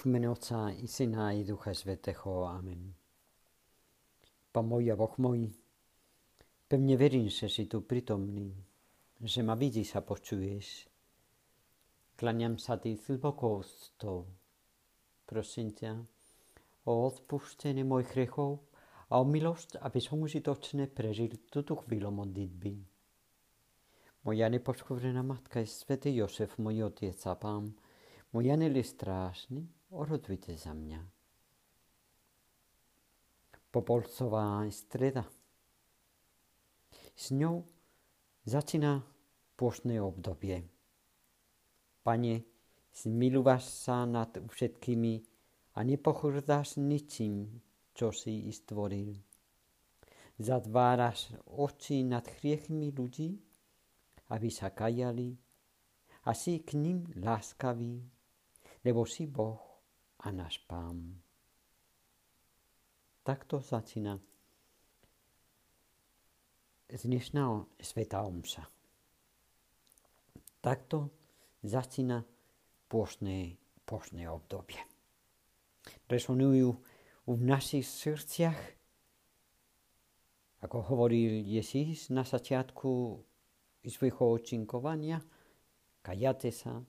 V mene Otca i Syna i Ducha Svetého. Amen. Pán môj a Boh môj, pevne verím, že si tu prítomný, že ma vidíš a počuješ. Klaniam sa ti hlboko to. Prosím ťa o odpustenie mojich hriechov a o milosť, aby som užitočne prežil túto chvíľu modlitby. Moja nepoškovená matka je svätý Josef, môj otec a pán, môj anel je strážny, orodujte za mňa. Popolcová streda. S ňou začína pôštne obdobie. Pane, zmiluváš sa nad všetkými a nepochordáš ničím, čo si stvoril. Zatváraš oči nad hriechmi ľudí, aby sa kajali a si k ním láskavý, lebo si Boh a náš Pán. Takto začína dnešná Sveta Omša. Takto začína pôštne, pôštne obdobie. Resonujú v našich srdciach, ako hovoril Ježíš na začiatku svojho očinkovania, kajate sa,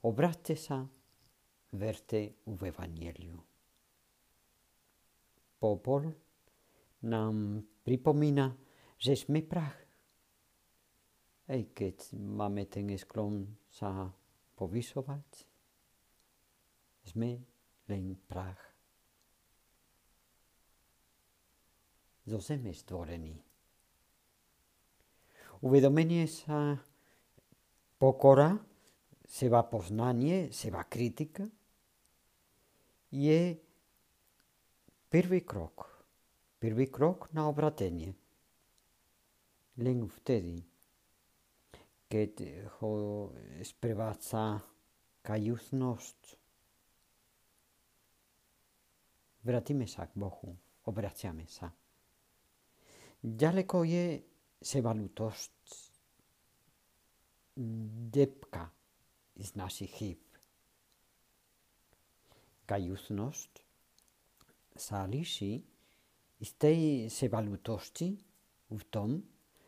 obráťte sa verte v Evangeliu. Popol nám pripomína, že sme prach. Aj keď máme ten sklon sa povysovať, sme len prach. Zo zeme stvorený. Uvedomenie sa pokora, seba poznanie, seba kritika – je prvý krok. Prvý krok na obratenie. Len vtedy, keď ho sprevádza kajúcnosť, vrátime sa k Bohu, obraciame sa. Ďaleko je sebalutosť, depka z našich chýb kajúcnosť sa líši z tej sebalutosti v tom,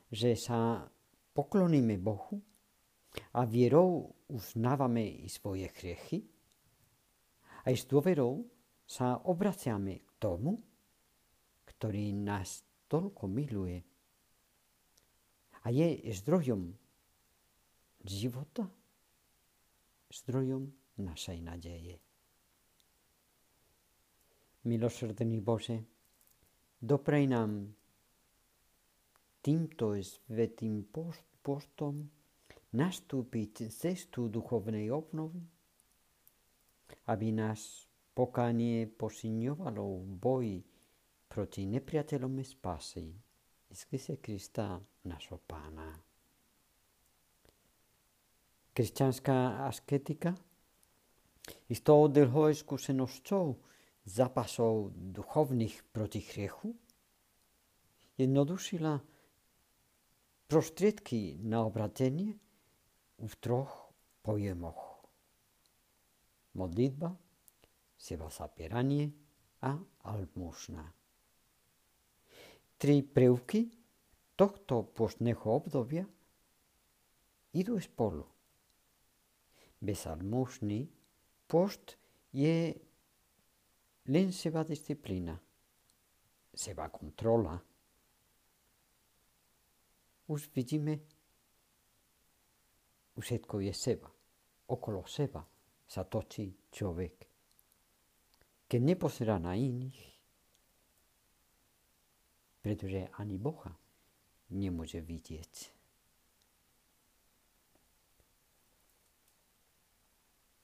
že sa pokloníme Bohu a vierou uznávame i svoje hriechy. Aj s dôverou sa obraciame k tomu, ktorý nás toľko miluje a je zdrojom života, zdrojom našej nadeje milosrdný Bože, doprej nám týmto svetým postom nastúpiť cestu duchovnej obnovy, aby nás pokánie posilňovalo v boji proti nepriateľom spásy Iskrise Krista, našho pána. Kresťanská asketika z toho dlhou skúsenosťou zapasov duchovných proti hriechu, jednodušila prostriedky na obratenie v troch pojemoch. Modlitba, seba zapieranie a almužna. Tri prvky tohto postného obdobia idú spolu. Bez almužny post je len seba disciplína, seba kontrola. Už vidíme, všetko je seba. Okolo seba sa točí človek. Keď nepozerá na iných, pretože ani Boha nemôže vidieť.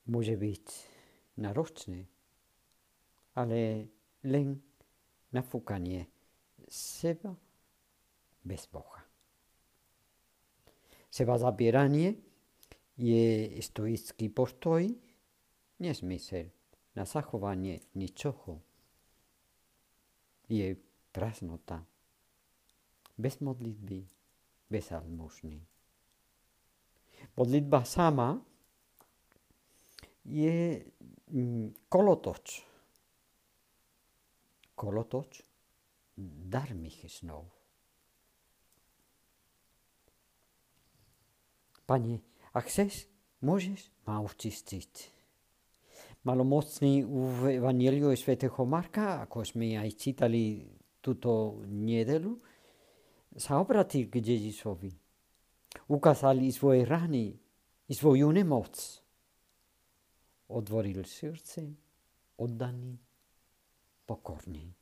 Môže byť náročné ale len nafúkanie seba bez Boha. Seba zabieranie je stoický postoj, nesmysel na zachovanie ničoho. Je prázdnota. Bez modlitby, bez almužny. Modlitba sama je kolotoč. Kolotoč dar mi snov. Pane, ak chceš, môžeš ma očistiť. Malomocný v Evangeliu svätého Marka, ako sme aj čítali túto nedelu, sa obratil k Ježišovi. Ukázali svoje rany i svoju nemoc. Odvoril srdce, oddaný, pokorný.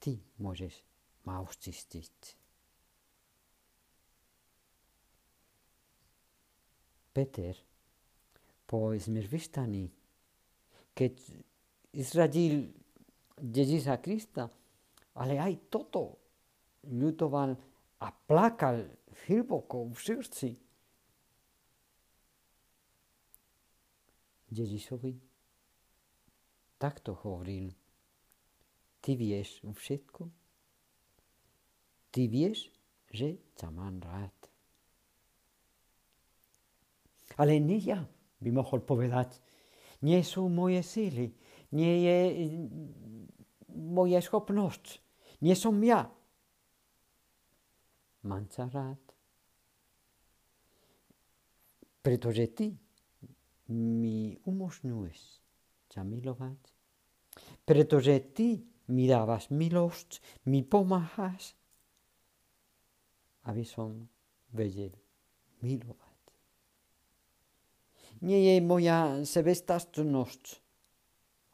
Ty môžeš ma očistiť. Peter po zmrvištaní, keď zradil Ježíša Krista, ale aj toto ľutoval a plakal hlboko v srdci. Ježišovi takto hovoril. Ty vieš všetko? Ty vieš, že ťa mám rád. Ale nie ja by mohol povedať, nie sú moje síly, nie je moja schopnosť, nie som ja. Mám ťa rád. Pretože ty mi umožňuješ milovať. Pretože ty mi dávaš milosť, mi pomáhaš, aby som vedel milovať. Nie je moja sebestačnosť,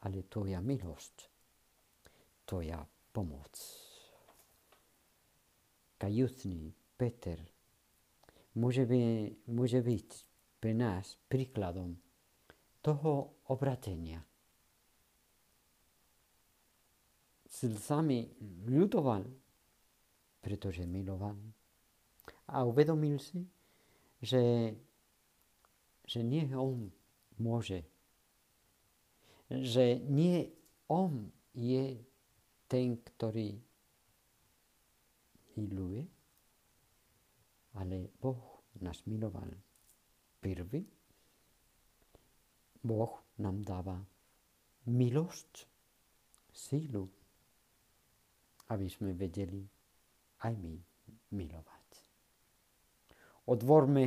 ale tvoja milosť, tvoja pomoc. Kajúcný Peter môže, by, môže byť pre nás príkladom toho obratenia slzami ľudoval, pretože miloval. A uvedomil si, že, že nie on môže. Že nie on je ten, ktorý miluje, ale Boh nás miloval prvý. Boh nám dáva milosť, sílu, aby sme vedeli aj my milovať. Odvorme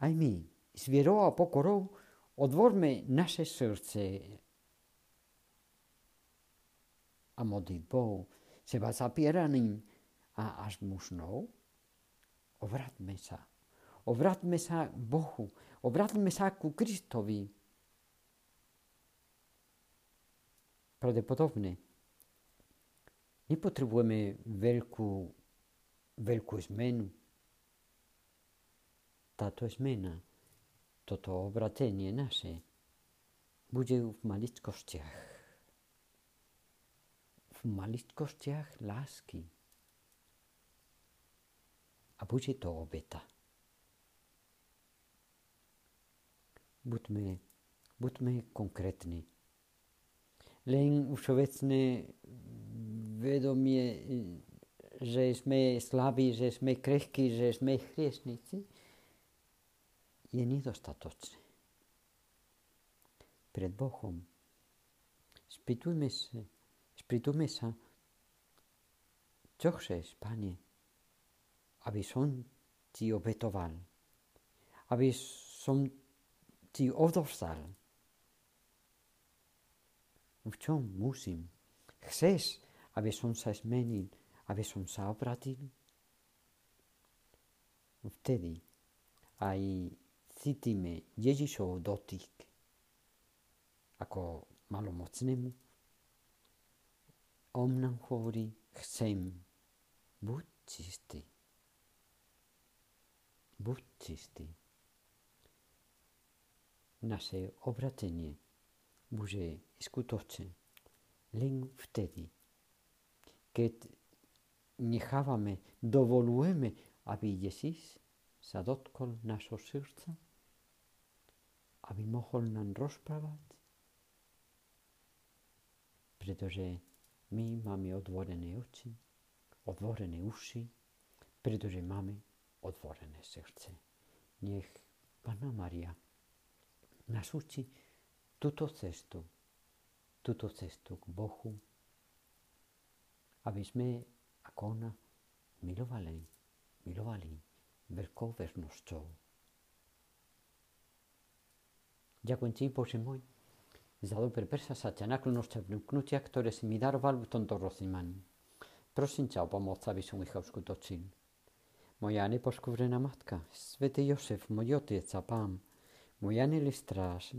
aj my s vierou a pokorou, odvorme naše srdce a modlitbou, seba zapieraným a až mužnou, obratme sa. Obratme sa k Bohu. Obratme sa ku Kristovi. Pravdepodobne Nie potrebujemy wielku, wielku zmian. Tato zmiana to to obracenie nasze będzie w malitkościach. W malitkościach laski. A będzie to obyta. Budźmy, budźmy konkretni. Len już vedomie, že sme slabí, že sme krehkí, že sme hriešnici, je nedostatočné. Pred Bohom. Spýtujme sa, spýtujme sa, čo chceš, Pane, aby som ti obetoval, aby som ti odovzdal. V čom musím? Chceš, aby som sa zmenil, aby som sa obratil. Vtedy aj cítime Ježišov dotyk ako malomocnému. On nám hovorí, chcem, buď čistý. Buď čistý. Naše obratenie bude skutočné len vtedy, keď nechávame, dovolujeme, aby Ježíš sa dotkol našho srdca, aby mohol nám rozprávať, pretože my máme otvorené oči, otvorené uši, pretože máme otvorené srdce. Nech Pana Maria nás učí túto cestu, túto cestu k Bohu, Απίσμε ακόμα μιλούвали, μιλούвали, βερκόβερνος τσό. Για κοινούς υποψημούς, η δανούπερ πέρσα σαχτανάκλουνος τεμπλούκνούτι η άκτορες εμιδάροβαλους τον τορροζιμάν. Προς είν' τσάουπα μως θα βισωμείχαους κουτότσιν. Μου η άνηπος κουβρεναμάτκα, σβετε Ιωσήφ, μου η άνηπος τι έτσαπάμ, μου η άνηλη στράς